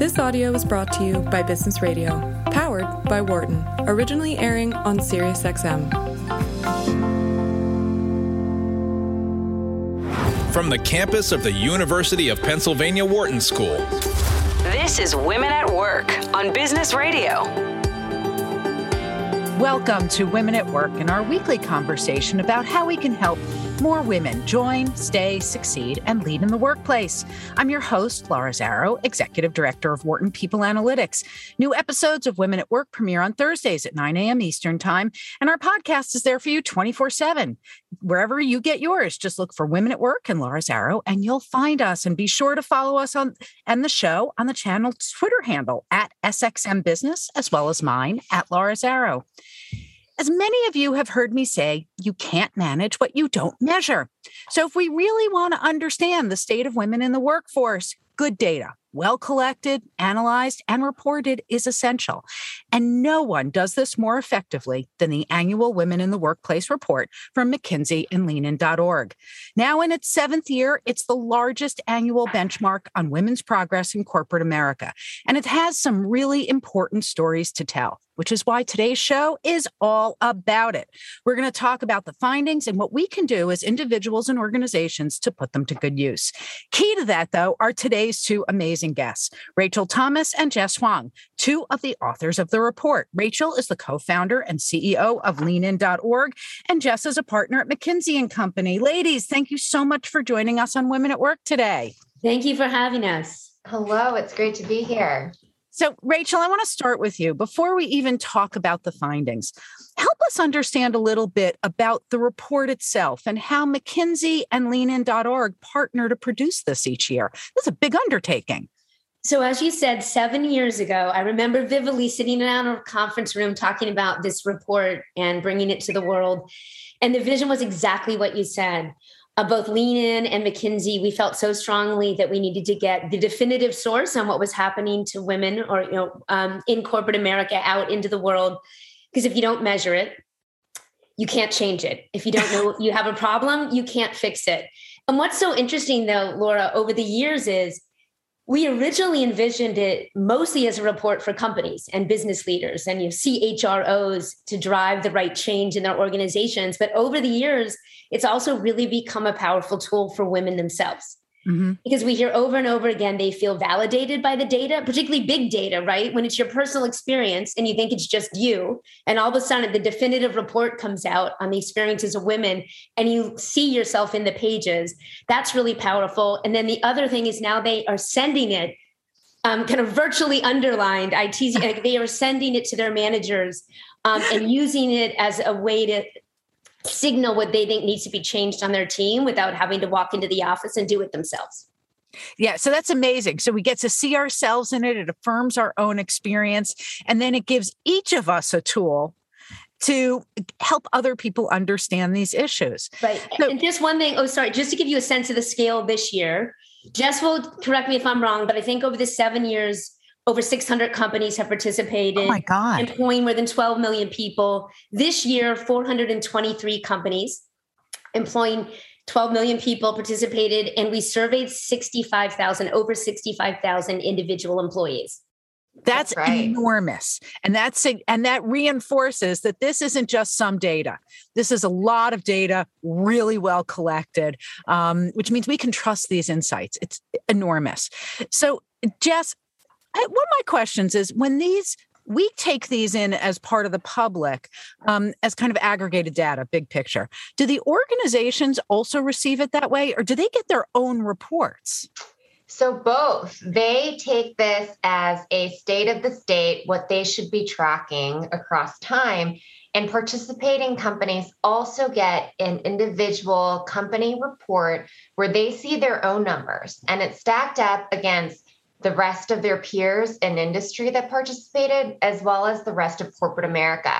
This audio was brought to you by Business Radio, powered by Wharton, originally airing on SiriusXM. From the campus of the University of Pennsylvania Wharton School. This is Women at Work on Business Radio. Welcome to Women at Work and our weekly conversation about how we can help more women join, stay, succeed, and lead in the workplace. I'm your host, Laura Zarrow, Executive Director of Wharton People Analytics. New episodes of Women at Work premiere on Thursdays at 9 a.m. Eastern Time, and our podcast is there for you 24 7. Wherever you get yours, just look for Women at Work and Laura Zarrow, and you'll find us. And be sure to follow us on and the show on the channel Twitter handle at SXM Business, as well as mine at Laura Zarrow. As many of you have heard me say, you can't manage what you don't measure. So, if we really want to understand the state of women in the workforce, good data, well collected, analyzed, and reported is essential. And no one does this more effectively than the annual Women in the Workplace report from McKinsey and leanin.org. Now, in its seventh year, it's the largest annual benchmark on women's progress in corporate America. And it has some really important stories to tell which is why today's show is all about it. We're going to talk about the findings and what we can do as individuals and organizations to put them to good use. Key to that, though, are today's two amazing guests, Rachel Thomas and Jess Huang, two of the authors of the report. Rachel is the co-founder and CEO of leanin.org, and Jess is a partner at McKinsey and Company. Ladies, thank you so much for joining us on Women at Work today. Thank you for having us. Hello, it's great to be here. So, Rachel, I want to start with you before we even talk about the findings. Help us understand a little bit about the report itself and how McKinsey and leanin.org partner to produce this each year. This is a big undertaking. So, as you said, seven years ago, I remember vividly sitting in a conference room talking about this report and bringing it to the world. And the vision was exactly what you said uh, both Leanin and McKinsey, we felt so strongly that we needed to get the definitive source on what was happening to women or you know um, in corporate America out into the world. Because if you don't measure it, you can't change it. If you don't know you have a problem, you can't fix it. And what's so interesting though, Laura, over the years is we originally envisioned it mostly as a report for companies and business leaders and you know, CHROs to drive the right change in their organizations. But over the years, it's also really become a powerful tool for women themselves. Mm-hmm. Because we hear over and over again, they feel validated by the data, particularly big data, right? When it's your personal experience and you think it's just you, and all of a sudden the definitive report comes out on the experiences of women and you see yourself in the pages, that's really powerful. And then the other thing is now they are sending it um, kind of virtually underlined. I tease like they are sending it to their managers um, and using it as a way to signal what they think needs to be changed on their team without having to walk into the office and do it themselves. Yeah, so that's amazing. So we get to see ourselves in it, it affirms our own experience, and then it gives each of us a tool to help other people understand these issues. Right. So, and just one thing, oh, sorry, just to give you a sense of the scale this year, Jess will correct me if I'm wrong, but I think over the seven years, over 600 companies have participated. Oh my God. Employing more than 12 million people. This year, 423 companies employing 12 million people participated, and we surveyed 65,000, over 65,000 individual employees. That's, that's right. enormous. And that's and that reinforces that this isn't just some data. This is a lot of data, really well collected, um, which means we can trust these insights. It's enormous. So, Jess, I, one of my questions is when these we take these in as part of the public um, as kind of aggregated data big picture do the organizations also receive it that way or do they get their own reports? So both. They take this as a state of the state what they should be tracking across time and participating companies also get an individual company report where they see their own numbers and it's stacked up against the rest of their peers in industry that participated, as well as the rest of corporate America.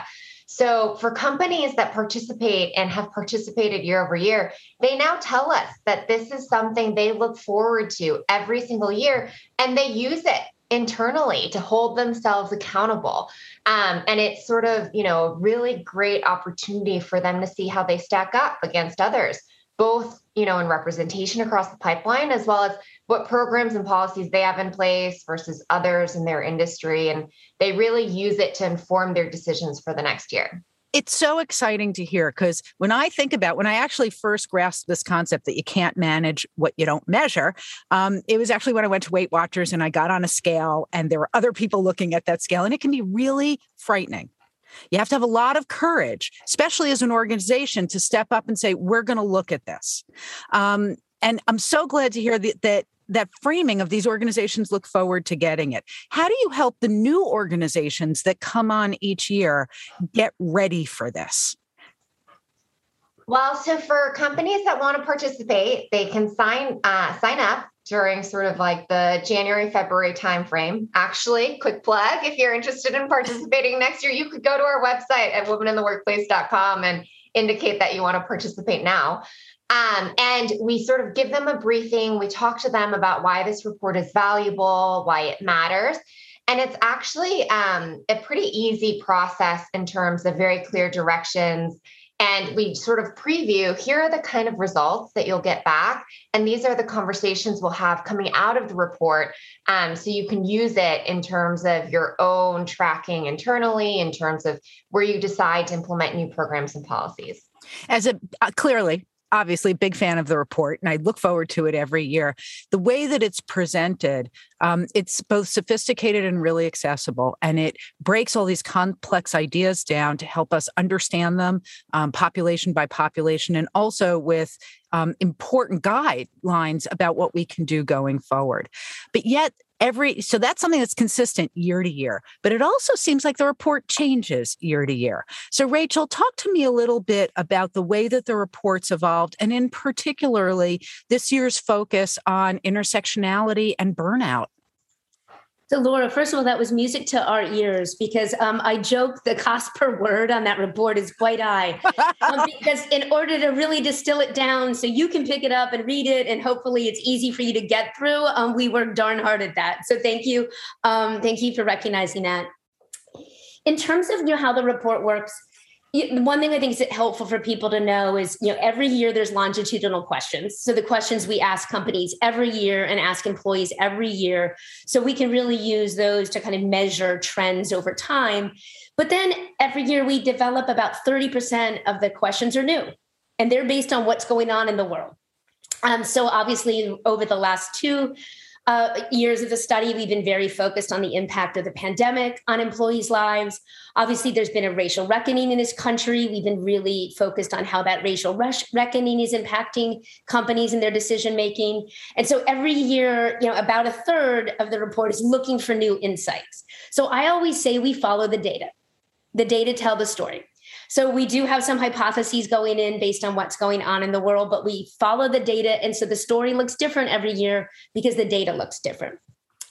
So, for companies that participate and have participated year over year, they now tell us that this is something they look forward to every single year and they use it internally to hold themselves accountable. Um, and it's sort of, you know, a really great opportunity for them to see how they stack up against others, both you know, in representation across the pipeline, as well as what programs and policies they have in place versus others in their industry. And they really use it to inform their decisions for the next year it's so exciting to hear because when I think about when I actually first grasped this concept that you can't manage what you don't measure, um, it was actually when I went to Weight Watchers and I got on a scale and there were other people looking at that scale, and it can be really frightening. You have to have a lot of courage, especially as an organization, to step up and say, "We're going to look at this." Um, and I'm so glad to hear that, that that framing of these organizations look forward to getting it. How do you help the new organizations that come on each year get ready for this? Well, so for companies that want to participate, they can sign uh, sign up during sort of like the January February timeframe. Actually, quick plug: if you're interested in participating next year, you could go to our website at womenintheworkplace.com and indicate that you want to participate now. Um, and we sort of give them a briefing. We talk to them about why this report is valuable, why it matters. And it's actually um, a pretty easy process in terms of very clear directions. And we sort of preview here are the kind of results that you'll get back. And these are the conversations we'll have coming out of the report. Um, so you can use it in terms of your own tracking internally, in terms of where you decide to implement new programs and policies. As a uh, clearly, obviously a big fan of the report and I look forward to it every year. The way that it's presented, um, it's both sophisticated and really accessible, and it breaks all these complex ideas down to help us understand them um, population by population and also with um, important guidelines about what we can do going forward. But yet, every so that's something that's consistent year to year but it also seems like the report changes year to year. So rachel talk to me a little bit about the way that the reports evolved and in particularly this year's focus on intersectionality and burnout so, Laura, first of all, that was music to our ears because um, I joke the cost per word on that report is quite high. um, because in order to really distill it down so you can pick it up and read it, and hopefully it's easy for you to get through, um, we work darn hard at that. So, thank you. Um, thank you for recognizing that. In terms of you know, how the report works, one thing I think is helpful for people to know is, you know, every year there's longitudinal questions. So the questions we ask companies every year and ask employees every year. So we can really use those to kind of measure trends over time. But then every year we develop about 30% of the questions are new and they're based on what's going on in the world. Um, so obviously over the last two uh, years of the study, we've been very focused on the impact of the pandemic on employees' lives. Obviously, there's been a racial reckoning in this country. We've been really focused on how that racial reckoning is impacting companies and their decision making. And so every year, you know, about a third of the report is looking for new insights. So I always say we follow the data. The data tell the story. So we do have some hypotheses going in based on what's going on in the world, but we follow the data. And so the story looks different every year because the data looks different.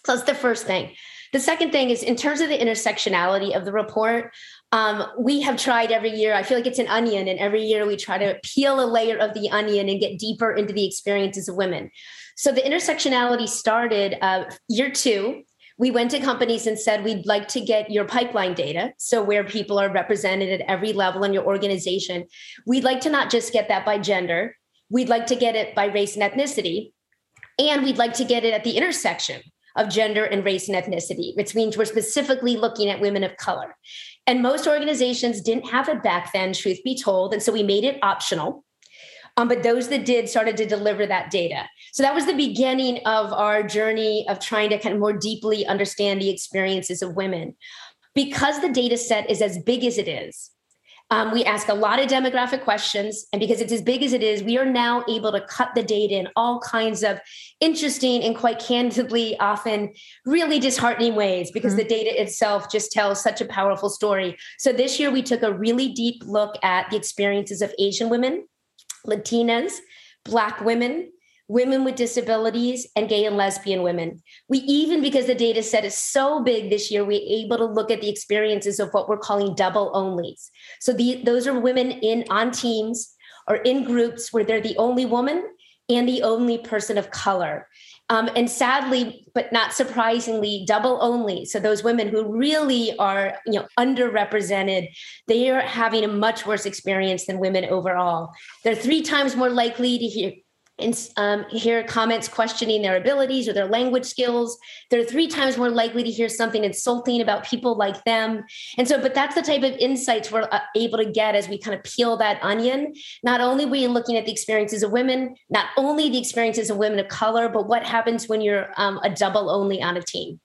So that's the first thing. The second thing is in terms of the intersectionality of the report, um, we have tried every year. I feel like it's an onion, and every year we try to peel a layer of the onion and get deeper into the experiences of women. So the intersectionality started uh, year two we went to companies and said, we'd like to get your pipeline data. So, where people are represented at every level in your organization. We'd like to not just get that by gender, we'd like to get it by race and ethnicity. And we'd like to get it at the intersection of gender and race and ethnicity, which means we're specifically looking at women of color. And most organizations didn't have it back then, truth be told. And so we made it optional. Um, but those that did started to deliver that data. So that was the beginning of our journey of trying to kind of more deeply understand the experiences of women. Because the data set is as big as it is, um, we ask a lot of demographic questions. And because it's as big as it is, we are now able to cut the data in all kinds of interesting and quite candidly, often really disheartening ways because mm-hmm. the data itself just tells such a powerful story. So this year, we took a really deep look at the experiences of Asian women Latinas, Black women, women with disabilities, and gay and lesbian women. We even, because the data set is so big this year, we're able to look at the experiences of what we're calling double onlys. So the, those are women in on teams or in groups where they're the only woman and the only person of color. Um, and sadly, but not surprisingly, double only. So those women who really are, you know, underrepresented, they are having a much worse experience than women overall. They're three times more likely to hear and um, hear comments questioning their abilities or their language skills. They're three times more likely to hear something insulting about people like them. And so, but that's the type of insights we're uh, able to get as we kind of peel that onion. Not only you looking at the experiences of women, not only the experiences of women of color, but what happens when you're um, a double only on a team.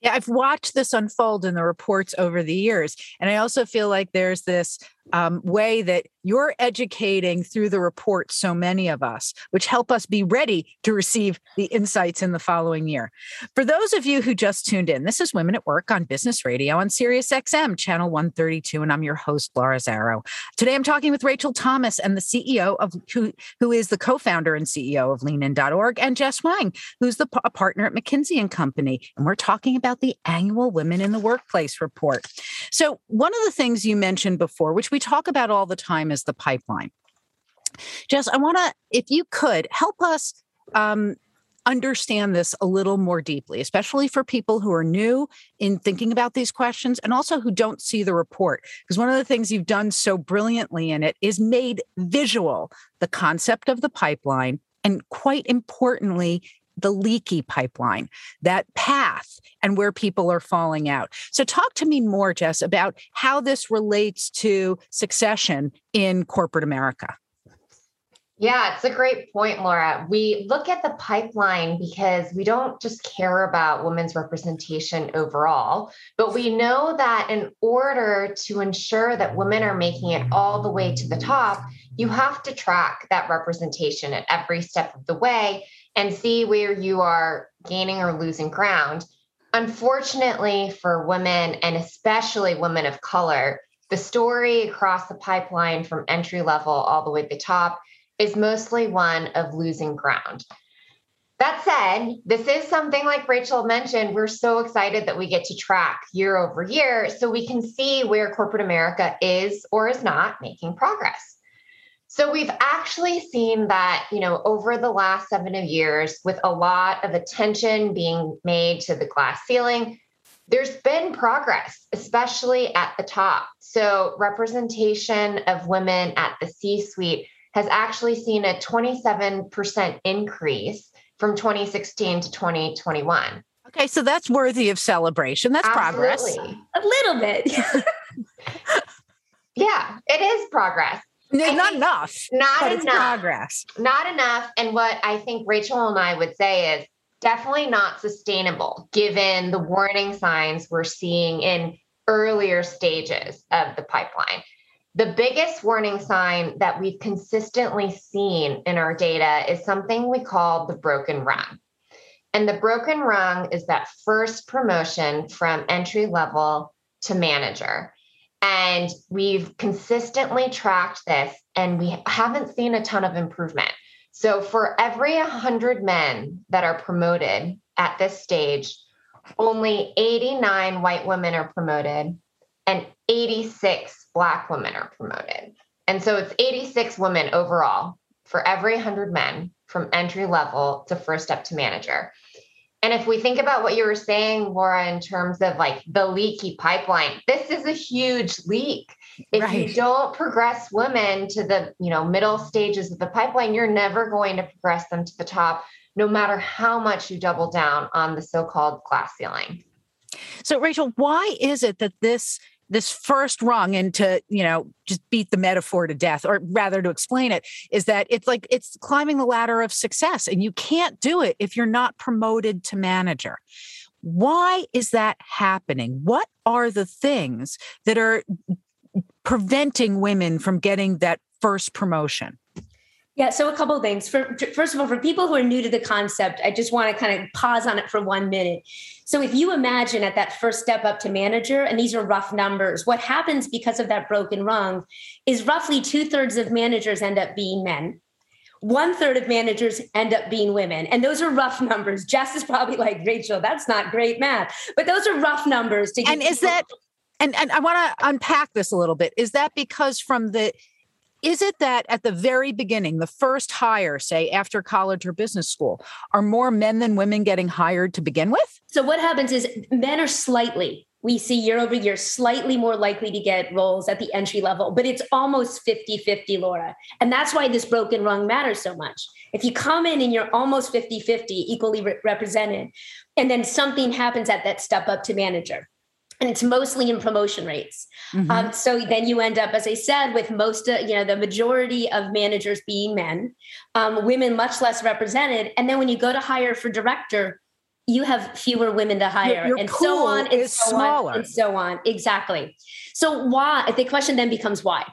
Yeah, I've watched this unfold in the reports over the years. And I also feel like there's this um, way that you're educating through the report so many of us, which help us be ready to receive the insights in the following year. For those of you who just tuned in, this is Women at Work on Business Radio on Sirius XM, channel 132, and I'm your host, Laura Zarrow. Today I'm talking with Rachel Thomas and the CEO of who, who is the co-founder and CEO of leanin.org, and Jess Huang, who's the a partner at McKinsey and Company. And we're talking about the annual Women in the Workplace report. So one of the things you mentioned before, which we we talk about all the time is the pipeline. Jess, I want to, if you could, help us um, understand this a little more deeply, especially for people who are new in thinking about these questions and also who don't see the report. Because one of the things you've done so brilliantly in it is made visual the concept of the pipeline and quite importantly, the leaky pipeline, that path, and where people are falling out. So, talk to me more, Jess, about how this relates to succession in corporate America. Yeah, it's a great point, Laura. We look at the pipeline because we don't just care about women's representation overall, but we know that in order to ensure that women are making it all the way to the top, you have to track that representation at every step of the way and see where you are gaining or losing ground. Unfortunately, for women and especially women of color, the story across the pipeline from entry level all the way to the top is mostly one of losing ground. That said, this is something like Rachel mentioned, we're so excited that we get to track year over year so we can see where corporate America is or is not making progress. So we've actually seen that, you know, over the last seven years, with a lot of attention being made to the glass ceiling, there's been progress, especially at the top. So representation of women at the C suite has actually seen a 27% increase from 2016 to 2021. Okay, so that's worthy of celebration. That's Absolutely. progress. A little bit. yeah, it is progress. No, not enough. Not enough. progress. Not enough. And what I think Rachel and I would say is definitely not sustainable given the warning signs we're seeing in earlier stages of the pipeline. The biggest warning sign that we've consistently seen in our data is something we call the broken rung. And the broken rung is that first promotion from entry level to manager. And we've consistently tracked this and we haven't seen a ton of improvement. So for every 100 men that are promoted at this stage, only 89 white women are promoted and 86 black women are promoted. And so it's 86 women overall for every 100 men from entry level to first step to manager. And if we think about what you were saying, Laura, in terms of like the leaky pipeline, this is a huge leak. If right. you don't progress women to the, you know, middle stages of the pipeline, you're never going to progress them to the top, no matter how much you double down on the so-called glass ceiling. So, Rachel, why is it that this this first rung and to you know just beat the metaphor to death or rather to explain it is that it's like it's climbing the ladder of success and you can't do it if you're not promoted to manager. Why is that happening? What are the things that are preventing women from getting that first promotion yeah, so a couple of things. For first of all, for people who are new to the concept, I just want to kind of pause on it for one minute. So if you imagine at that first step up to manager, and these are rough numbers, what happens because of that broken rung is roughly two thirds of managers end up being men. One third of managers end up being women. And those are rough numbers. Jess is probably like, Rachel, that's not great math. But those are rough numbers to And is that and, and I want to unpack this a little bit. Is that because from the is it that at the very beginning, the first hire, say after college or business school, are more men than women getting hired to begin with? So, what happens is men are slightly we see year over year slightly more likely to get roles at the entry level, but it's almost 50 50, Laura. And that's why this broken rung matters so much. If you come in and you're almost 50 50, equally re- represented, and then something happens at that step up to manager, and it's mostly in promotion rates. Mm-hmm. Um, so then you end up, as I said, with most, uh, you know, the majority of managers being men, um, women much less represented. And then when you go to hire for director, you have fewer women to hire, your, your and so on, and so smaller. on, and so on. Exactly. So why? The question then becomes why.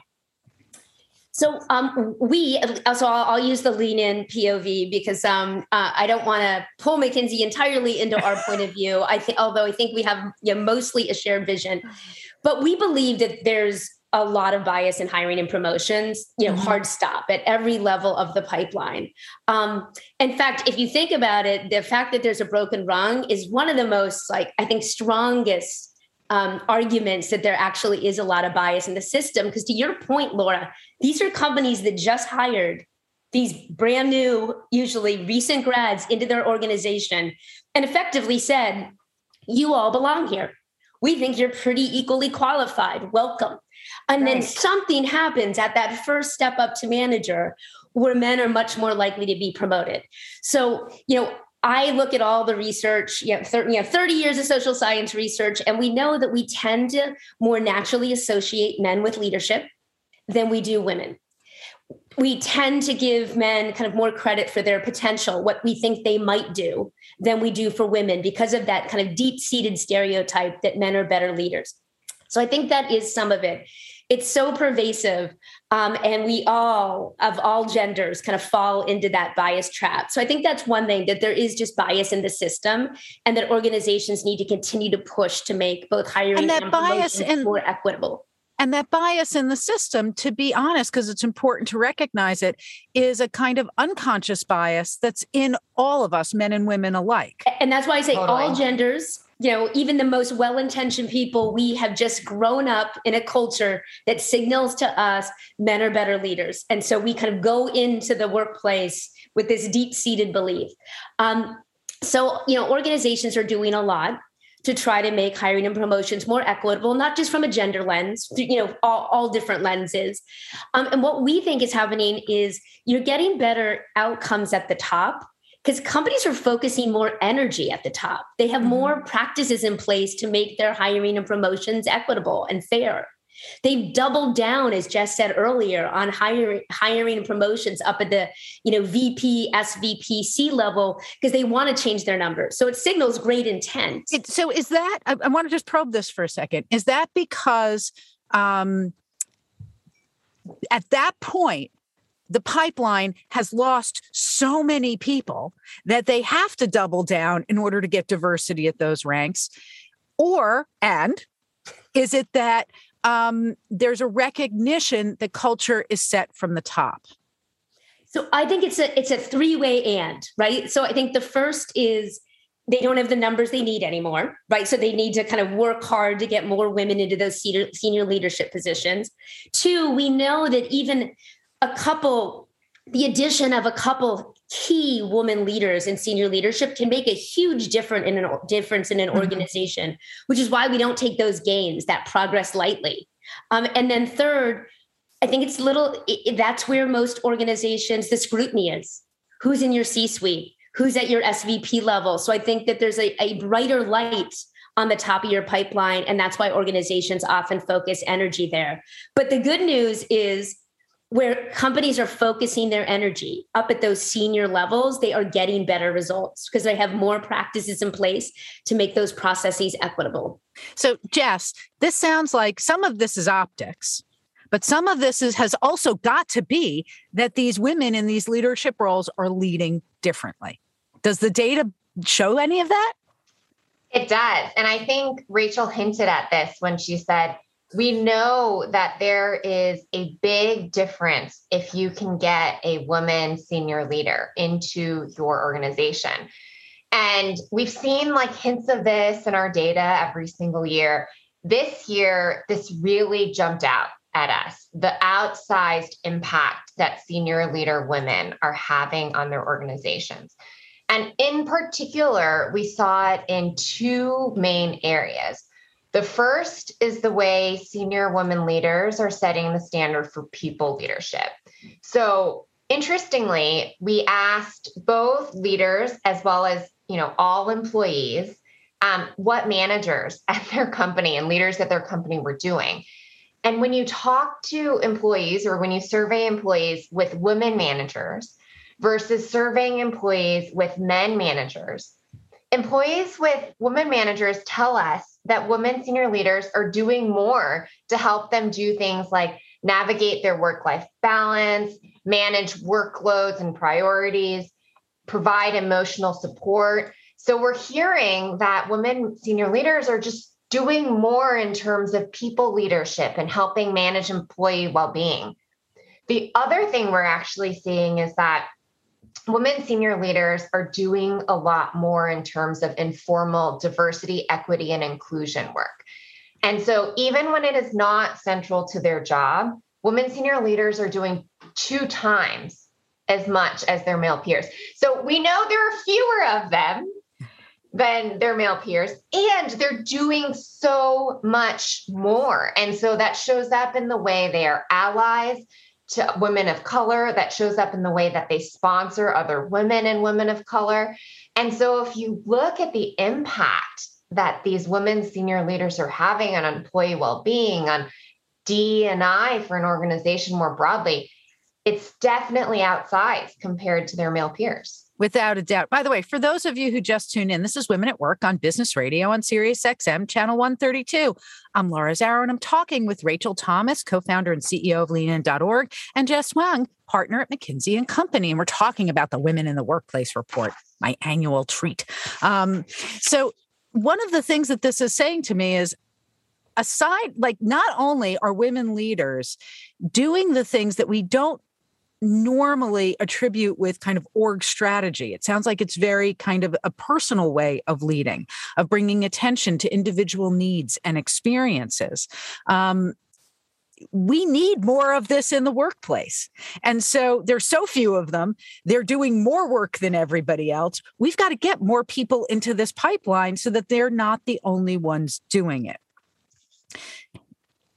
So um, we, so I'll, I'll, use the lean in POV because um, uh, I don't want to pull McKinsey entirely into our point of view. I think, although I think we have you know, mostly a shared vision, but we believe that there's a lot of bias in hiring and promotions, you know, mm-hmm. hard stop at every level of the pipeline. Um, in fact, if you think about it, the fact that there's a broken rung is one of the most, like, I think, strongest um, arguments that there actually is a lot of bias in the system. Because to your point, Laura, these are companies that just hired these brand new, usually recent grads into their organization and effectively said, You all belong here. We think you're pretty equally qualified. Welcome. And right. then something happens at that first step up to manager where men are much more likely to be promoted. So, you know, I look at all the research, you know, 30, you know, 30 years of social science research, and we know that we tend to more naturally associate men with leadership than we do women. We tend to give men kind of more credit for their potential, what we think they might do, than we do for women because of that kind of deep seated stereotype that men are better leaders. So I think that is some of it. It's so pervasive. Um, and we all, of all genders, kind of fall into that bias trap. So I think that's one thing that there is just bias in the system, and that organizations need to continue to push to make both hiring and that and bias and more equitable and that bias in the system to be honest because it's important to recognize it is a kind of unconscious bias that's in all of us men and women alike and that's why i say totally. all genders you know even the most well-intentioned people we have just grown up in a culture that signals to us men are better leaders and so we kind of go into the workplace with this deep-seated belief um, so you know organizations are doing a lot to try to make hiring and promotions more equitable, not just from a gender lens, you know, all, all different lenses. Um, and what we think is happening is you're getting better outcomes at the top because companies are focusing more energy at the top. They have mm-hmm. more practices in place to make their hiring and promotions equitable and fair. They've doubled down, as Jess said earlier, on hiring, hiring and promotions up at the you know VP, SVP, C level because they want to change their numbers. So it signals great intent. It, so is that? I, I, want to just probe this for a second. Is that because um, at that point the pipeline has lost so many people that they have to double down in order to get diversity at those ranks? Or and is it that um, there's a recognition that culture is set from the top. So I think it's a it's a three way and right. So I think the first is they don't have the numbers they need anymore, right? So they need to kind of work hard to get more women into those senior, senior leadership positions. Two, we know that even a couple, the addition of a couple key woman leaders in senior leadership can make a huge difference in an difference in an mm-hmm. organization, which is why we don't take those gains, that progress lightly. Um, and then third, I think it's little. It, that's where most organizations the scrutiny is. Who's in your C-suite? Who's at your SVP level? So I think that there's a, a brighter light on the top of your pipeline, and that's why organizations often focus energy there. But the good news is where companies are focusing their energy up at those senior levels, they are getting better results because they have more practices in place to make those processes equitable. So, Jess, this sounds like some of this is optics, but some of this is, has also got to be that these women in these leadership roles are leading differently. Does the data show any of that? It does. And I think Rachel hinted at this when she said, we know that there is a big difference if you can get a woman senior leader into your organization. And we've seen like hints of this in our data every single year. This year, this really jumped out at us the outsized impact that senior leader women are having on their organizations. And in particular, we saw it in two main areas. The first is the way senior women leaders are setting the standard for people leadership. So, interestingly, we asked both leaders as well as you know all employees um, what managers at their company and leaders at their company were doing. And when you talk to employees or when you survey employees with women managers versus surveying employees with men managers, employees with women managers tell us that women senior leaders are doing more to help them do things like navigate their work life balance, manage workloads and priorities, provide emotional support. So we're hearing that women senior leaders are just doing more in terms of people leadership and helping manage employee well being. The other thing we're actually seeing is that women senior leaders are doing a lot more in terms of informal diversity, equity, and inclusion work. And so, even when it is not central to their job, women senior leaders are doing two times as much as their male peers. So, we know there are fewer of them than their male peers, and they're doing so much more. And so, that shows up in the way they are allies to women of color that shows up in the way that they sponsor other women and women of color. And so if you look at the impact that these women senior leaders are having on employee well-being, on D and I for an organization more broadly, it's definitely outsized compared to their male peers. Without a doubt. By the way, for those of you who just tuned in, this is Women at Work on Business Radio on Sirius XM, channel 132. I'm Laura Zarrow, and I'm talking with Rachel Thomas, co-founder and CEO of LeanIn.org, and Jess Huang, partner at McKinsey and Company. And we're talking about the Women in the Workplace report, my annual treat. Um, so one of the things that this is saying to me is aside like not only are women leaders doing the things that we don't normally attribute with kind of org strategy. It sounds like it's very kind of a personal way of leading, of bringing attention to individual needs and experiences. Um, we need more of this in the workplace. And so there's so few of them. They're doing more work than everybody else. We've got to get more people into this pipeline so that they're not the only ones doing it.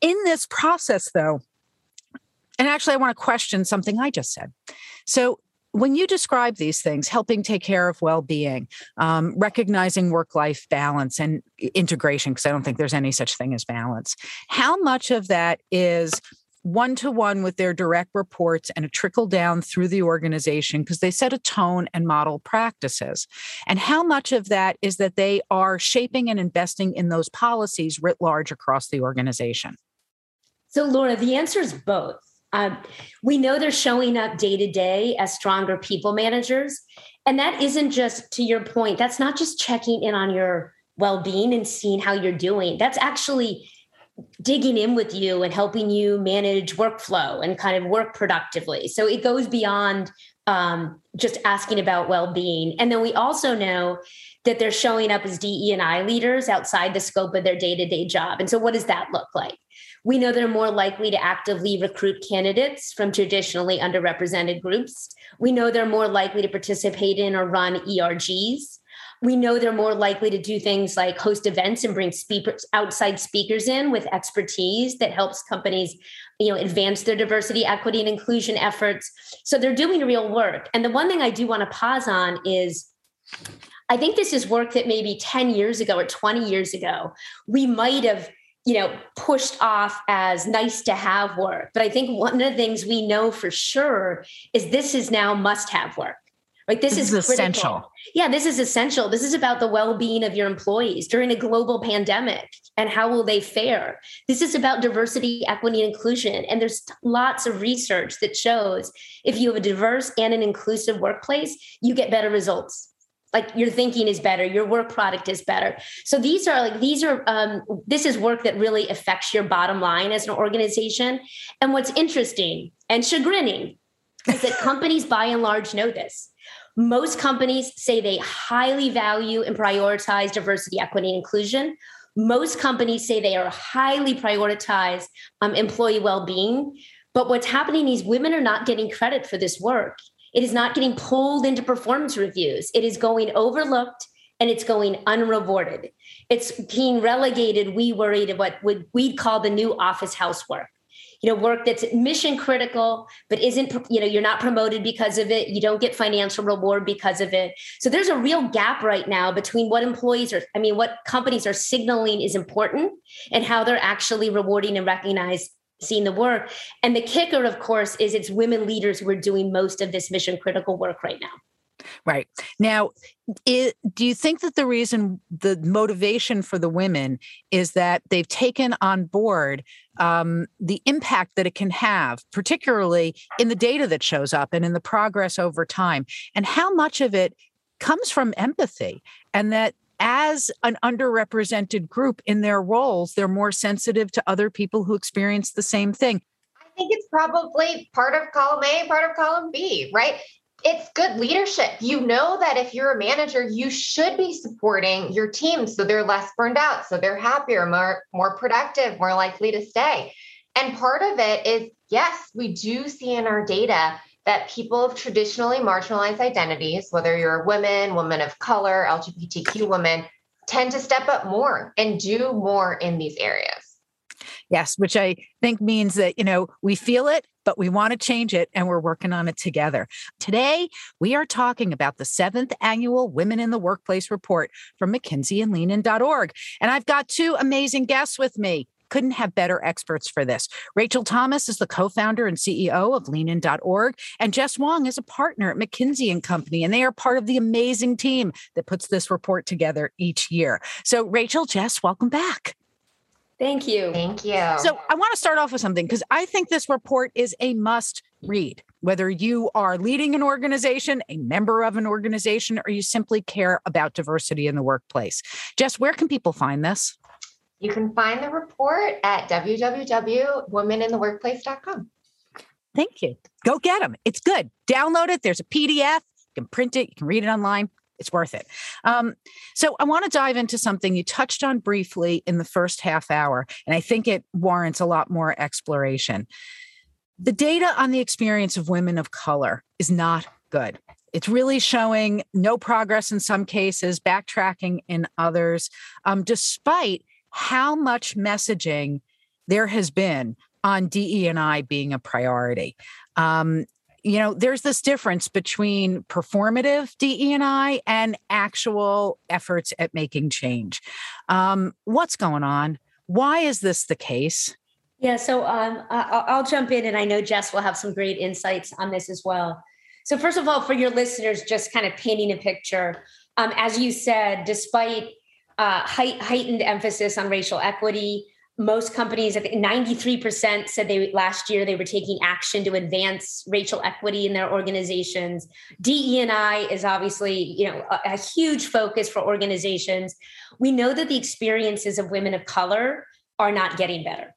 In this process, though, and actually, I want to question something I just said. So, when you describe these things, helping take care of well being, um, recognizing work life balance and integration, because I don't think there's any such thing as balance, how much of that is one to one with their direct reports and a trickle down through the organization because they set a tone and model practices. And how much of that is that they are shaping and investing in those policies writ large across the organization? So, Laura, the answer is both. Um, we know they're showing up day to day as stronger people managers. And that isn't just to your point, that's not just checking in on your well being and seeing how you're doing. That's actually digging in with you and helping you manage workflow and kind of work productively. So it goes beyond um, just asking about well being. And then we also know that they're showing up as DE and I leaders outside the scope of their day to day job. And so, what does that look like? We know they're more likely to actively recruit candidates from traditionally underrepresented groups. We know they're more likely to participate in or run ERGs. We know they're more likely to do things like host events and bring speakers, outside speakers in with expertise that helps companies, you know, advance their diversity, equity, and inclusion efforts. So they're doing real work. And the one thing I do want to pause on is I think this is work that maybe 10 years ago or 20 years ago, we might have you know pushed off as nice to have work but i think one of the things we know for sure is this is now must have work Right, this, this is, is essential. Yeah, this is essential. This is about the well-being of your employees during a global pandemic and how will they fare. This is about diversity, equity, and inclusion. And there's lots of research that shows if you have a diverse and an inclusive workplace, you get better results like your thinking is better your work product is better. So these are like these are um, this is work that really affects your bottom line as an organization. And what's interesting and chagrining is that companies by and large know this. Most companies say they highly value and prioritize diversity equity and inclusion. Most companies say they are highly prioritize um, employee well-being. But what's happening is women are not getting credit for this work it is not getting pulled into performance reviews. It is going overlooked and it's going unrewarded. It's being relegated, we worry, to what would we'd call the new office housework you know work that's mission critical but isn't you know you're not promoted because of it you don't get financial reward because of it so there's a real gap right now between what employees are i mean what companies are signaling is important and how they're actually rewarding and recognizing seeing the work and the kicker of course is it's women leaders who are doing most of this mission critical work right now. Right. Now, it, do you think that the reason, the motivation for the women is that they've taken on board um, the impact that it can have, particularly in the data that shows up and in the progress over time, and how much of it comes from empathy, and that as an underrepresented group in their roles, they're more sensitive to other people who experience the same thing. I think it's probably part of column A, part of column B, right? it's good leadership. You know that if you're a manager, you should be supporting your team so they're less burned out, so they're happier, more more productive, more likely to stay. And part of it is yes, we do see in our data that people of traditionally marginalized identities, whether you're a woman, woman of color, LGBTQ woman, tend to step up more and do more in these areas. Yes, which I think means that, you know, we feel it, but we want to change it and we're working on it together. Today, we are talking about the seventh annual Women in the Workplace report from McKinsey and leanin.org. And I've got two amazing guests with me couldn't have better experts for this. Rachel Thomas is the co-founder and CEO of leanin.org and Jess Huang is a partner at McKinsey and Company and they are part of the amazing team that puts this report together each year. So Rachel, Jess, welcome back. Thank you. Thank you. So I want to start off with something because I think this report is a must read, whether you are leading an organization, a member of an organization, or you simply care about diversity in the workplace. Jess, where can people find this? You can find the report at www.womenintheworkplace.com. Thank you. Go get them. It's good. Download it. There's a PDF. You can print it. You can read it online it's worth it. Um, so I want to dive into something you touched on briefly in the first half hour, and I think it warrants a lot more exploration. The data on the experience of women of color is not good. It's really showing no progress in some cases, backtracking in others, um, despite how much messaging there has been on DE and I being a priority. Um, you know, there's this difference between performative DE&I and actual efforts at making change. Um, what's going on? Why is this the case? Yeah, so um, I'll jump in, and I know Jess will have some great insights on this as well. So, first of all, for your listeners, just kind of painting a picture, um, as you said, despite uh, height, heightened emphasis on racial equity, most companies, I think 93% said they last year they were taking action to advance racial equity in their organizations. DE&I is obviously, you know, a, a huge focus for organizations. We know that the experiences of women of color are not getting better.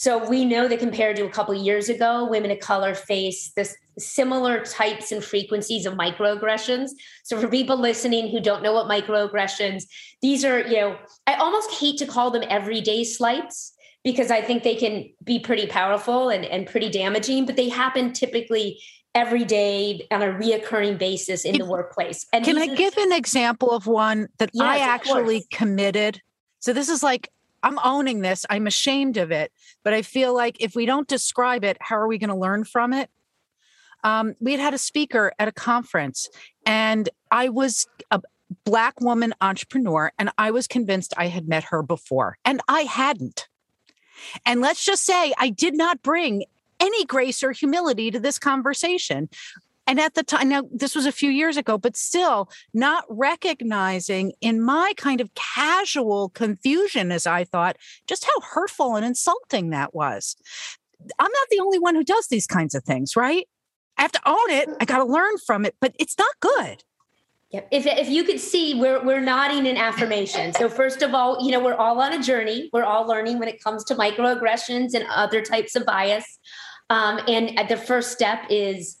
So we know that compared to a couple of years ago, women of color face this similar types and frequencies of microaggressions. So for people listening who don't know what microaggressions, these are, you know, I almost hate to call them everyday slights because I think they can be pretty powerful and, and pretty damaging, but they happen typically every day on a reoccurring basis in the workplace. And can I give an example of one that yes, I actually committed? So this is like I'm owning this. I'm ashamed of it, but I feel like if we don't describe it, how are we going to learn from it? Um, we had had a speaker at a conference, and I was a black woman entrepreneur, and I was convinced I had met her before, and I hadn't. And let's just say I did not bring any grace or humility to this conversation. And at the time, now this was a few years ago, but still not recognizing in my kind of casual confusion, as I thought, just how hurtful and insulting that was. I'm not the only one who does these kinds of things, right? I have to own it. I got to learn from it, but it's not good. Yep. If, if you could see, we're, we're nodding in affirmation. So, first of all, you know, we're all on a journey. We're all learning when it comes to microaggressions and other types of bias. Um, and the first step is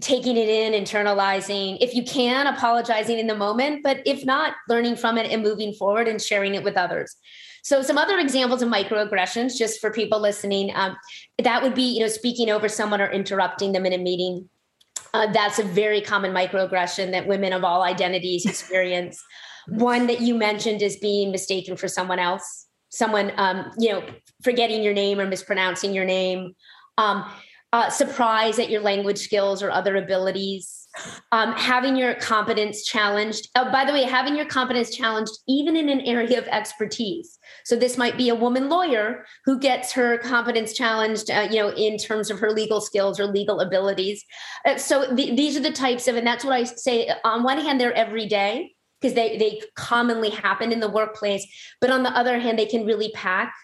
taking it in, internalizing. If you can, apologizing in the moment. But if not, learning from it and moving forward and sharing it with others. So, some other examples of microaggressions, just for people listening, um, that would be, you know, speaking over someone or interrupting them in a meeting. Uh, that's a very common microaggression that women of all identities experience. One that you mentioned is being mistaken for someone else, someone, um, you know, forgetting your name or mispronouncing your name, um, uh, surprise at your language skills or other abilities, um, having your competence challenged. Oh, by the way, having your competence challenged even in an area of expertise. So this might be a woman lawyer who gets her competence challenged, uh, you know, in terms of her legal skills or legal abilities. Uh, so th- these are the types of, and that's what I say. On one hand, they're every day because they they commonly happen in the workplace, but on the other hand, they can really pack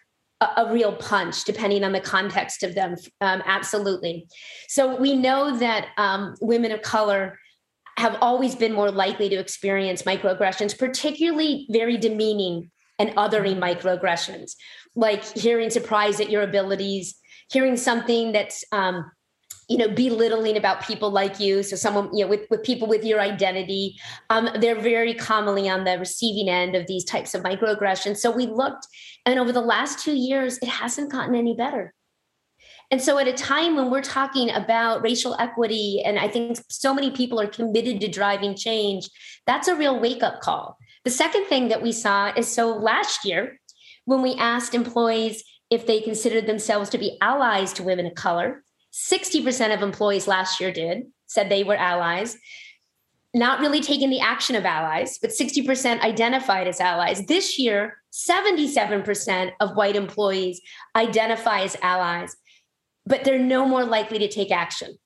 a, real punch depending on the context of them um, absolutely. So we know that um, women of color have always been more likely to experience microaggressions particularly very demeaning and othering microaggressions like hearing surprise at your abilities hearing something that's um, you know belittling about people like you. So someone you know with, with people with your identity. Um, they're very commonly on the receiving end of these types of microaggressions. So we looked and over the last two years it hasn't gotten any better. And so at a time when we're talking about racial equity and i think so many people are committed to driving change that's a real wake-up call. The second thing that we saw is so last year when we asked employees if they considered themselves to be allies to women of color 60% of employees last year did, said they were allies. Not really taking the action of allies, but 60% identified as allies. This year, 77% of white employees identify as allies, but they're no more likely to take action.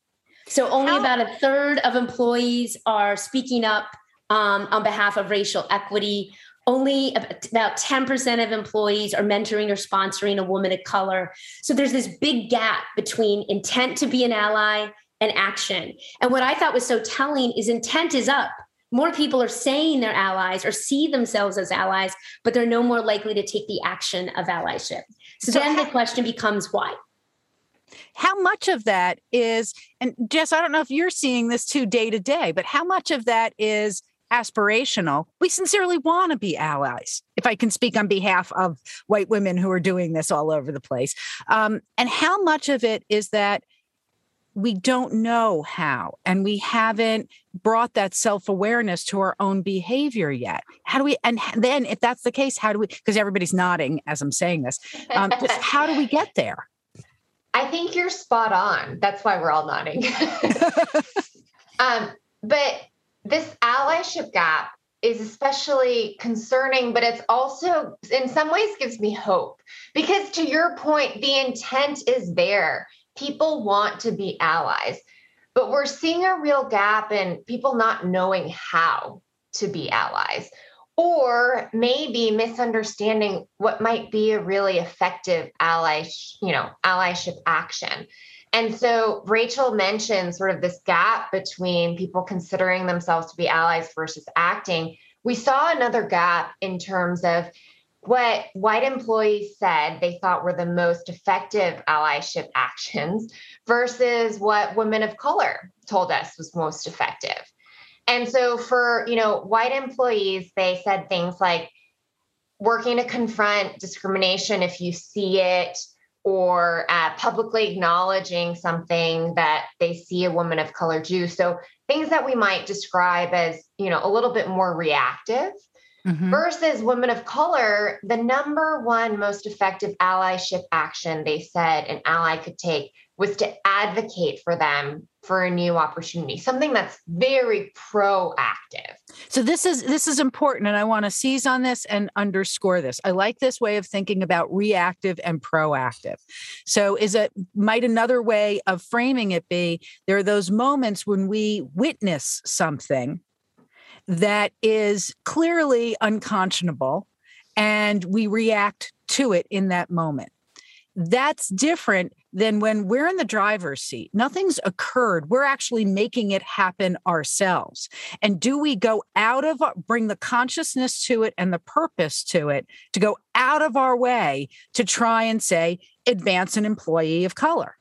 So only How- about a third of employees are speaking up um, on behalf of racial equity only about 10% of employees are mentoring or sponsoring a woman of color. So there's this big gap between intent to be an ally and action. And what I thought was so telling is intent is up. More people are saying they're allies or see themselves as allies, but they're no more likely to take the action of allyship. So, so then the question becomes why? How much of that is, and Jess, I don't know if you're seeing this too day to day, but how much of that is aspirational. We sincerely want to be allies, if I can speak on behalf of white women who are doing this all over the place. Um, and how much of it is that we don't know how, and we haven't brought that self awareness to our own behavior yet? How do we, and then if that's the case, how do we, because everybody's nodding as I'm saying this, um, just how do we get there? I think you're spot on. That's why we're all nodding. um, but this allyship gap is especially concerning, but it's also in some ways gives me hope because to your point, the intent is there. People want to be allies, but we're seeing a real gap in people not knowing how to be allies or maybe misunderstanding what might be a really effective ally, you know, allyship action. And so Rachel mentioned sort of this gap between people considering themselves to be allies versus acting. We saw another gap in terms of what white employees said they thought were the most effective allyship actions versus what women of color told us was most effective. And so for, you know, white employees, they said things like working to confront discrimination if you see it, or uh, publicly acknowledging something that they see a woman of color do. So things that we might describe as, you know, a little bit more reactive. Mm-hmm. Versus women of color, the number one most effective allyship action they said an ally could take was to advocate for them for a new opportunity something that's very proactive. So this is this is important and i want to seize on this and underscore this. I like this way of thinking about reactive and proactive. So is it might another way of framing it be there are those moments when we witness something that is clearly unconscionable and we react to it in that moment. That's different than when we're in the driver's seat. Nothing's occurred. We're actually making it happen ourselves. And do we go out of, bring the consciousness to it and the purpose to it to go out of our way to try and say, advance an employee of color?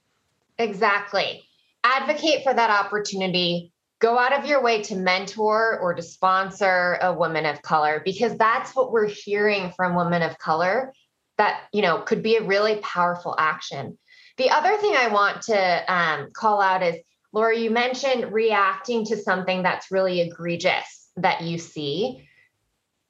Exactly. Advocate for that opportunity. Go out of your way to mentor or to sponsor a woman of color because that's what we're hearing from women of color that you know could be a really powerful action the other thing I want to um, call out is Laura, you mentioned reacting to something that's really egregious that you see.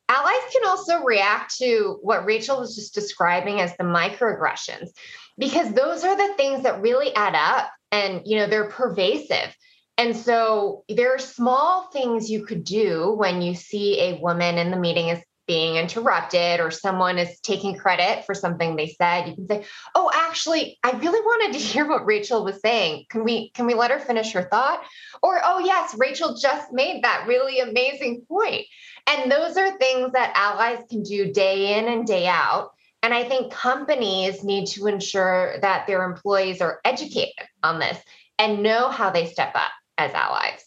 allies can also react to what Rachel was just describing as the microaggressions, because those are the things that really add up and you know they're pervasive. And so there are small things you could do when you see a woman in the meeting is being interrupted or someone is taking credit for something they said you can say oh actually i really wanted to hear what rachel was saying. Can we can we let her finish her thought? Or oh yes rachel just made that really amazing point. And those are things that allies can do day in and day out. And i think companies need to ensure that their employees are educated on this and know how they step up as allies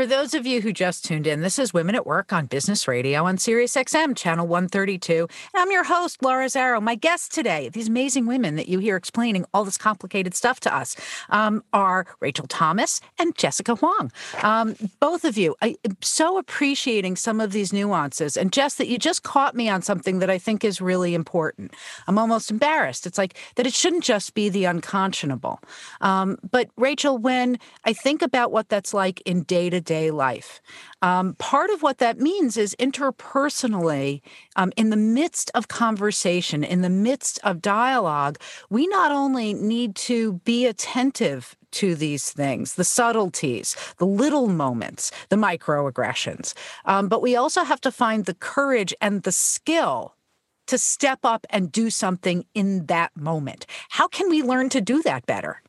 for those of you who just tuned in, this is Women at Work on Business Radio on Sirius XM, channel 132. And I'm your host, Laura Zarrow. My guests today, these amazing women that you hear explaining all this complicated stuff to us, um, are Rachel Thomas and Jessica Huang. Um, both of you, I am so appreciating some of these nuances. And Jess, that you just caught me on something that I think is really important. I'm almost embarrassed. It's like that it shouldn't just be the unconscionable. Um, but Rachel, when I think about what that's like in day to day life. Um, part of what that means is interpersonally, um, in the midst of conversation, in the midst of dialogue, we not only need to be attentive to these things, the subtleties, the little moments, the microaggressions, um, but we also have to find the courage and the skill to step up and do something in that moment. How can we learn to do that better?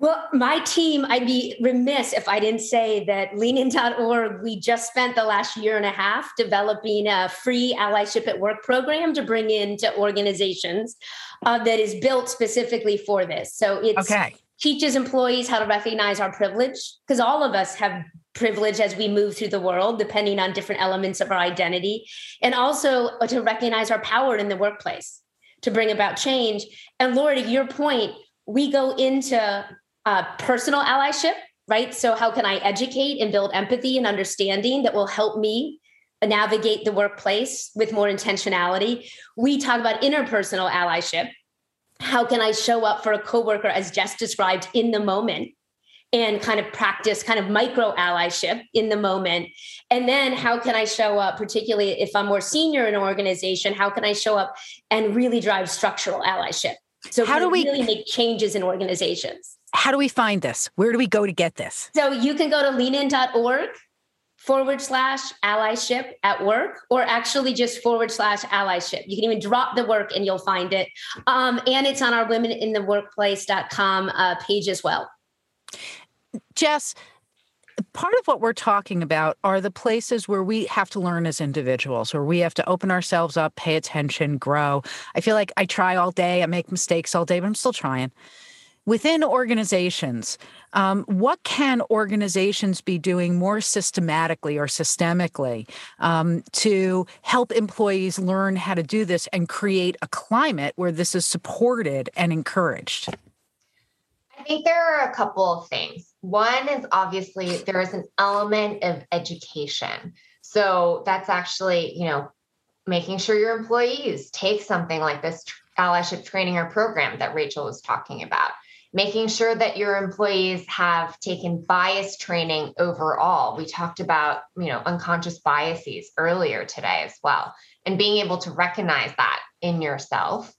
Well, my team, I'd be remiss if I didn't say that leanin.org, we just spent the last year and a half developing a free allyship at work program to bring into organizations uh, that is built specifically for this. So it okay. teaches employees how to recognize our privilege because all of us have privilege as we move through the world, depending on different elements of our identity, and also to recognize our power in the workplace to bring about change. And Laura, to your point, we go into uh, personal allyship, right? So, how can I educate and build empathy and understanding that will help me navigate the workplace with more intentionality? We talk about interpersonal allyship. How can I show up for a coworker, as Jess described, in the moment? and kind of practice kind of micro allyship in the moment. And then how can I show up, particularly if I'm more senior in an organization, how can I show up and really drive structural allyship? So how do we really make changes in organizations? How do we find this? Where do we go to get this? So you can go to leanin.org forward slash allyship at work, or actually just forward slash allyship. You can even drop the work and you'll find it. Um, and it's on our womenintheworkplace.com uh, page as well. Jess, part of what we're talking about are the places where we have to learn as individuals, where we have to open ourselves up, pay attention, grow. I feel like I try all day, I make mistakes all day, but I'm still trying within organizations, um, what can organizations be doing more systematically or systemically um, to help employees learn how to do this and create a climate where this is supported and encouraged? I think there are a couple of things. One is obviously there is an element of education. So that's actually, you know, making sure your employees take something like this allyship training or program that Rachel was talking about making sure that your employees have taken bias training overall. We talked about, you know, unconscious biases earlier today as well, and being able to recognize that in yourself.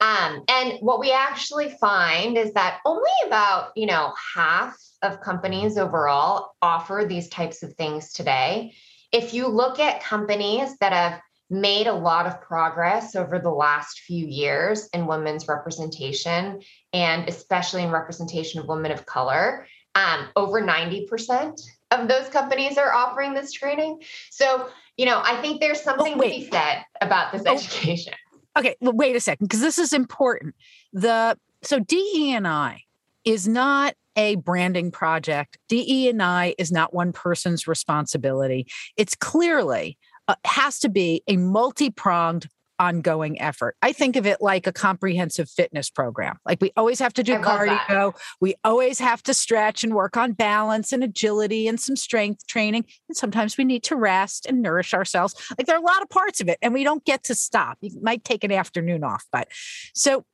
Um, and what we actually find is that only about, you know, half of companies overall offer these types of things today. If you look at companies that have made a lot of progress over the last few years in women's representation and especially in representation of women of color. Um, over 90% of those companies are offering this training. So, you know, I think there's oh, something oh, to be said about this oh. education. Okay, well, wait a second, because this is important. The so DE and I is not a branding project. DE and I is not one person's responsibility. It's clearly uh, has to be a multi-pronged ongoing effort. I think of it like a comprehensive fitness program. Like we always have to do cardio, we always have to stretch and work on balance and agility and some strength training. And sometimes we need to rest and nourish ourselves. Like there are a lot of parts of it and we don't get to stop. You might take an afternoon off, but so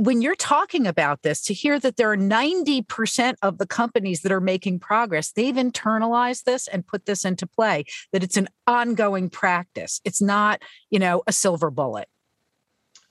when you're talking about this, to hear that there are 90% of the companies that are making progress, they've internalized this and put this into play, that it's an ongoing practice. It's not, you know, a silver bullet.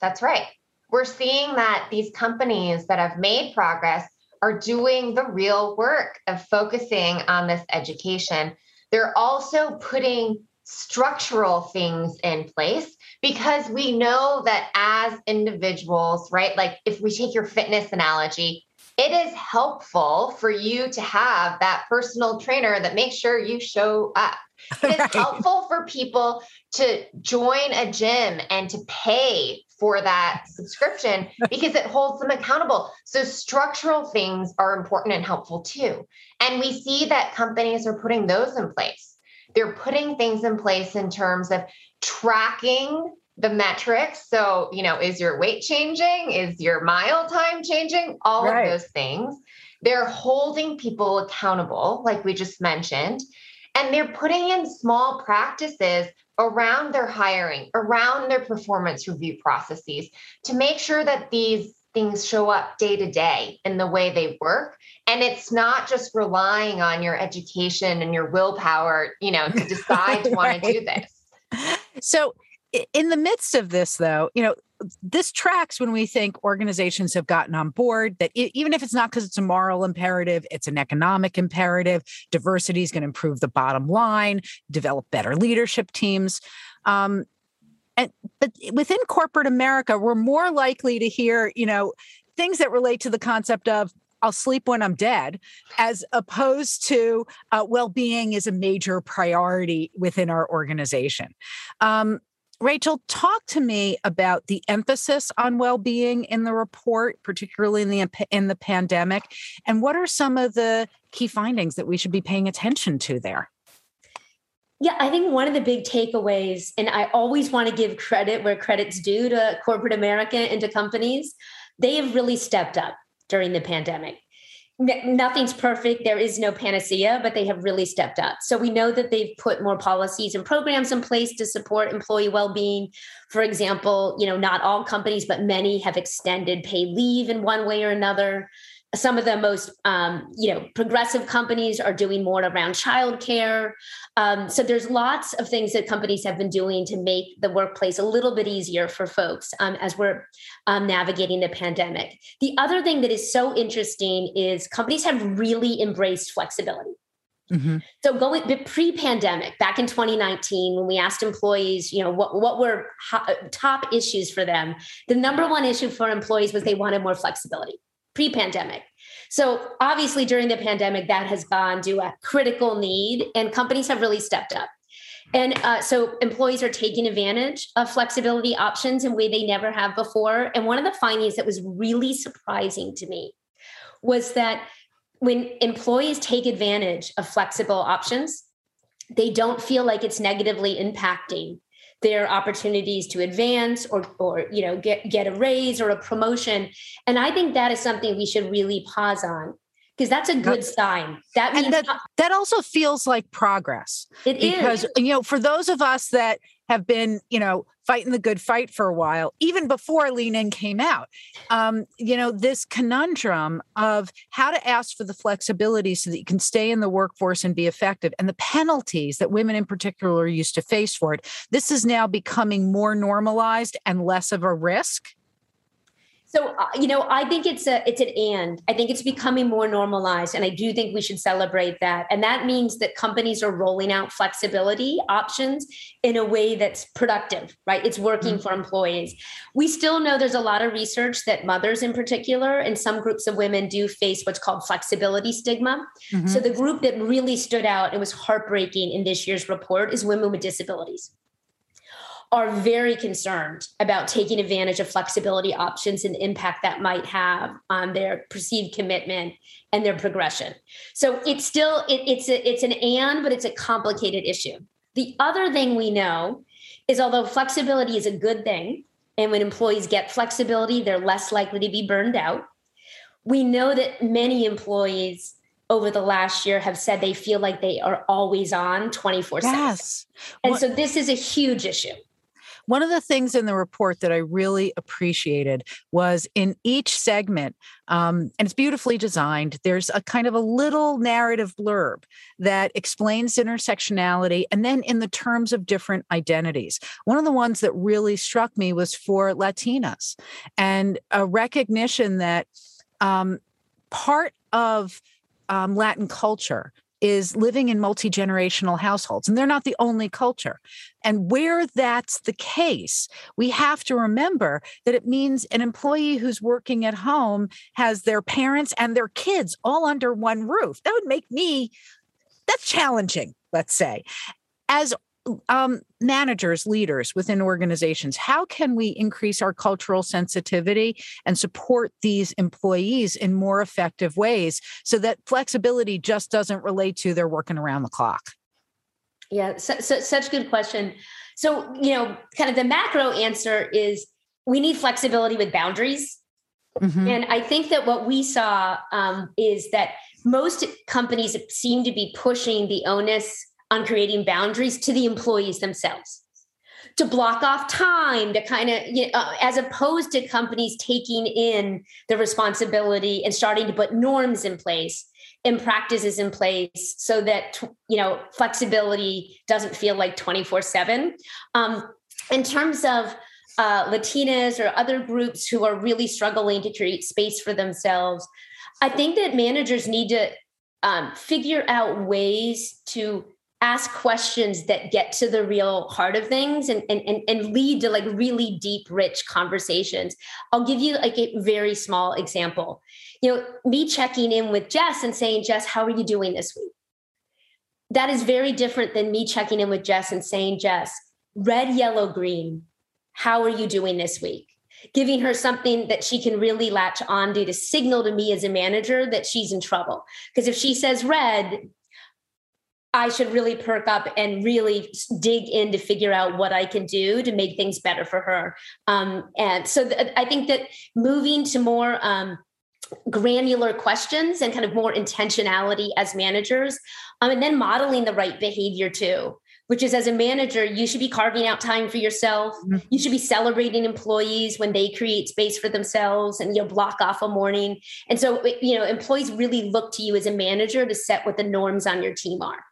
That's right. We're seeing that these companies that have made progress are doing the real work of focusing on this education. They're also putting structural things in place because we know that as individuals, right? Like if we take your fitness analogy, it is helpful for you to have that personal trainer that makes sure you show up. It is right. helpful for people to join a gym and to pay for that subscription because it holds them accountable. So, structural things are important and helpful too. And we see that companies are putting those in place. They're putting things in place in terms of tracking the metrics. So, you know, is your weight changing? Is your mile time changing? All right. of those things. They're holding people accountable, like we just mentioned. And they're putting in small practices around their hiring, around their performance review processes to make sure that these things show up day to day in the way they work. And it's not just relying on your education and your willpower, you know, to decide to want to do this. So, in the midst of this, though, you know, this tracks when we think organizations have gotten on board that even if it's not because it's a moral imperative, it's an economic imperative. Diversity is going to improve the bottom line, develop better leadership teams. Um, and but within corporate America, we're more likely to hear, you know, things that relate to the concept of I'll sleep when I'm dead, as opposed to uh, well being is a major priority within our organization. Um, Rachel, talk to me about the emphasis on well-being in the report, particularly in the in the pandemic, and what are some of the key findings that we should be paying attention to there? Yeah, I think one of the big takeaways, and I always want to give credit where credit's due to corporate America and to companies, they have really stepped up during the pandemic nothing's perfect. There is no panacea, but they have really stepped up. So we know that they've put more policies and programs in place to support employee well-being. For example, you know, not all companies, but many have extended paid leave in one way or another some of the most um, you know progressive companies are doing more around childcare. Um, so there's lots of things that companies have been doing to make the workplace a little bit easier for folks um, as we're um, navigating the pandemic. The other thing that is so interesting is companies have really embraced flexibility. Mm-hmm. So going pre-pandemic, back in 2019, when we asked employees, you know, what, what were ho- top issues for them, the number one issue for employees was they wanted more flexibility pre pandemic. So, obviously, during the pandemic, that has gone to a critical need, and companies have really stepped up. And uh, so, employees are taking advantage of flexibility options in a way they never have before. And one of the findings that was really surprising to me was that when employees take advantage of flexible options, they don't feel like it's negatively impacting their opportunities to advance or or you know get get a raise or a promotion. And i think that is something we should really pause on because that's a good sign. That means that, that also feels like progress. It because, is. you know, for those of us that have been, you know, fighting the good fight for a while, even before Lean In came out, um, you know, this conundrum of how to ask for the flexibility so that you can stay in the workforce and be effective, and the penalties that women in particular used to face for it. This is now becoming more normalized and less of a risk. So uh, you know, I think it's a it's an and. I think it's becoming more normalized, and I do think we should celebrate that. And that means that companies are rolling out flexibility options in a way that's productive, right? It's working mm-hmm. for employees. We still know there's a lot of research that mothers, in particular, and some groups of women do face what's called flexibility stigma. Mm-hmm. So the group that really stood out and was heartbreaking in this year's report is women with disabilities are very concerned about taking advantage of flexibility options and the impact that might have on their perceived commitment and their progression. So it's still it, it's a, it's an and, but it's a complicated issue. The other thing we know is although flexibility is a good thing, and when employees get flexibility, they're less likely to be burned out. We know that many employees over the last year have said they feel like they are always on 24 7. Yes. And well, so this is a huge issue One of the things in the report that I really appreciated was in each segment, um, and it's beautifully designed, there's a kind of a little narrative blurb that explains intersectionality and then in the terms of different identities. One of the ones that really struck me was for Latinas and a recognition that um, part of um, Latin culture is living in multi generational households, and they're not the only culture. And where that's the case, we have to remember that it means an employee who's working at home has their parents and their kids all under one roof. That would make me, that's challenging, let's say. As um, managers, leaders within organizations, how can we increase our cultural sensitivity and support these employees in more effective ways so that flexibility just doesn't relate to they're working around the clock? Yeah, so, so, such a good question. So, you know, kind of the macro answer is we need flexibility with boundaries. Mm-hmm. And I think that what we saw um, is that most companies seem to be pushing the onus on creating boundaries to the employees themselves. To block off time to kind of you know, uh, as opposed to companies taking in the responsibility and starting to put norms in place and practices in place so that you know flexibility doesn't feel like 24 7 um, in terms of uh, latinas or other groups who are really struggling to create space for themselves i think that managers need to um, figure out ways to ask questions that get to the real heart of things and, and, and, and lead to like really deep, rich conversations. I'll give you like a very small example. You know, me checking in with Jess and saying, Jess, how are you doing this week? That is very different than me checking in with Jess and saying, Jess, red, yellow, green, how are you doing this week? Giving her something that she can really latch onto to signal to me as a manager that she's in trouble. Because if she says red, I should really perk up and really dig in to figure out what I can do to make things better for her. Um, and so th- I think that moving to more um, granular questions and kind of more intentionality as managers, um, and then modeling the right behavior too. Which is, as a manager, you should be carving out time for yourself. Mm-hmm. You should be celebrating employees when they create space for themselves and you know, block off a morning. And so, you know, employees really look to you as a manager to set what the norms on your team are.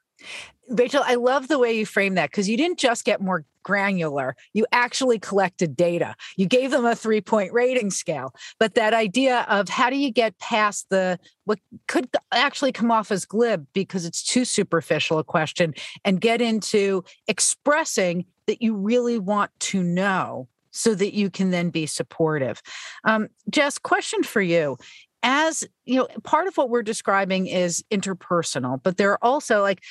Rachel, I love the way you frame that because you didn't just get more granular, you actually collected data. You gave them a three point rating scale. But that idea of how do you get past the what could actually come off as glib because it's too superficial a question and get into expressing that you really want to know so that you can then be supportive. Um, Jess, question for you as you know part of what we're describing is interpersonal but there are also like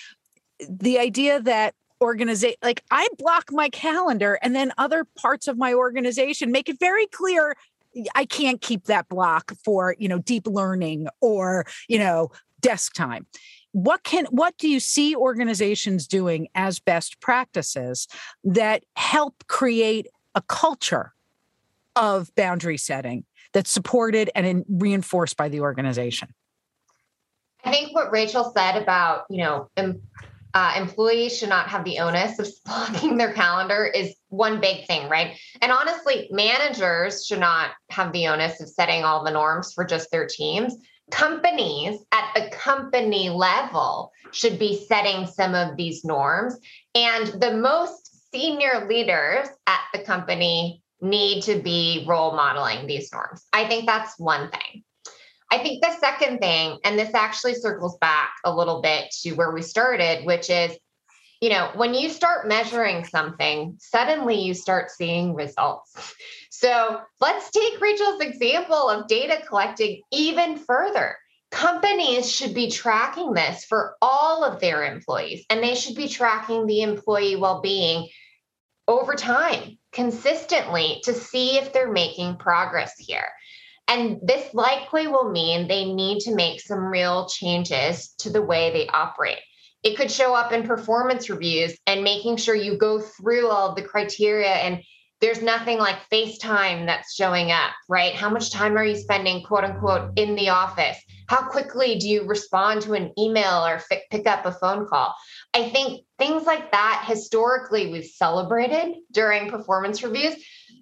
the idea that organization like i block my calendar and then other parts of my organization make it very clear i can't keep that block for you know deep learning or you know desk time. What can what do you see organizations doing as best practices that help create a culture of boundary setting that's supported and in, reinforced by the organization? I think what rachel said about you know uh, employees should not have the onus of blocking their calendar is one big thing, right? And honestly, managers should not have the onus of setting all the norms for just their teams. Companies at the company level should be setting some of these norms. And the most senior leaders at the company need to be role modeling these norms. I think that's one thing. I think the second thing, and this actually circles back a little bit to where we started, which is, you know, when you start measuring something, suddenly you start seeing results. So let's take Rachel's example of data collecting even further. Companies should be tracking this for all of their employees, and they should be tracking the employee well being over time consistently to see if they're making progress here. And this likely will mean they need to make some real changes to the way they operate. It could show up in performance reviews and making sure you go through all of the criteria and there's nothing like FaceTime that's showing up, right? How much time are you spending, quote unquote, in the office? How quickly do you respond to an email or f- pick up a phone call? I think things like that historically we've celebrated during performance reviews,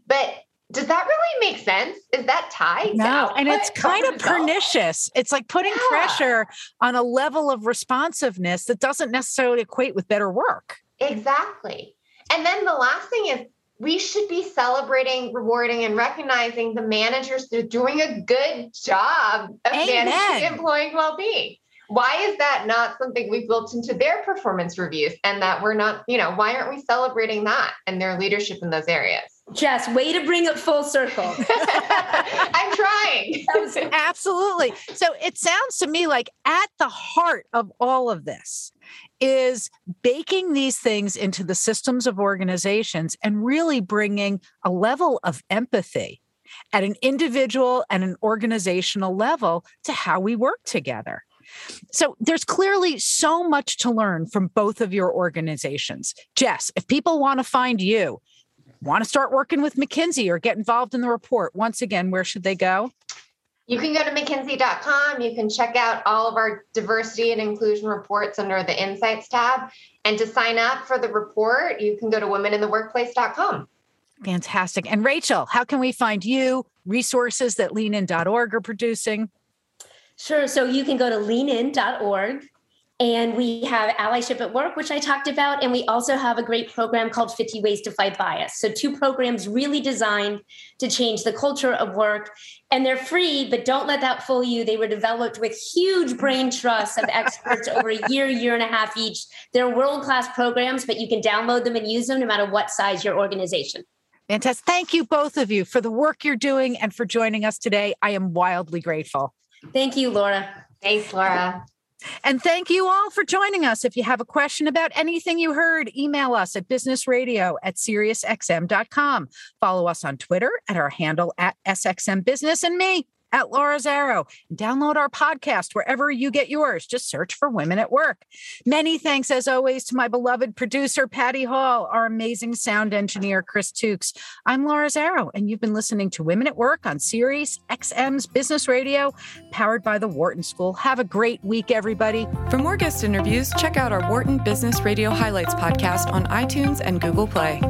but does that really make sense? Is that tied? No, and it's kind of pernicious. It's like putting yeah. pressure on a level of responsiveness that doesn't necessarily equate with better work. Exactly. And then the last thing is we should be celebrating, rewarding, and recognizing the managers that are doing a good job of Amen. managing employee well-being. Why is that not something we've built into their performance reviews and that we're not, you know, why aren't we celebrating that and their leadership in those areas? Jess, way to bring it full circle. I'm trying. Absolutely. So it sounds to me like at the heart of all of this is baking these things into the systems of organizations and really bringing a level of empathy at an individual and an organizational level to how we work together. So there's clearly so much to learn from both of your organizations. Jess, if people want to find you, want to start working with McKinsey or get involved in the report, once again, where should they go? You can go to mckinsey.com. You can check out all of our diversity and inclusion reports under the Insights tab. And to sign up for the report, you can go to womenintheworkplace.com. Fantastic. And Rachel, how can we find you, resources that leanin.org are producing? Sure. So you can go to leanin.org and we have allyship at work, which I talked about. And we also have a great program called 50 Ways to Fight Bias. So, two programs really designed to change the culture of work. And they're free, but don't let that fool you. They were developed with huge brain trusts of experts over a year, year and a half each. They're world class programs, but you can download them and use them no matter what size your organization. Fantastic. Thank you, both of you, for the work you're doing and for joining us today. I am wildly grateful. Thank you, Laura. Thanks, Laura. And thank you all for joining us. If you have a question about anything you heard, email us at businessradio at SiriusXM.com. Follow us on Twitter at our handle at SXM Business and me at Laura Zarrow. Download our podcast wherever you get yours. Just search for Women at Work. Many thanks, as always, to my beloved producer, Patty Hall, our amazing sound engineer, Chris Tukes. I'm Laura Zarrow, and you've been listening to Women at Work on Sirius XM's Business Radio, powered by the Wharton School. Have a great week, everybody. For more guest interviews, check out our Wharton Business Radio Highlights podcast on iTunes and Google Play.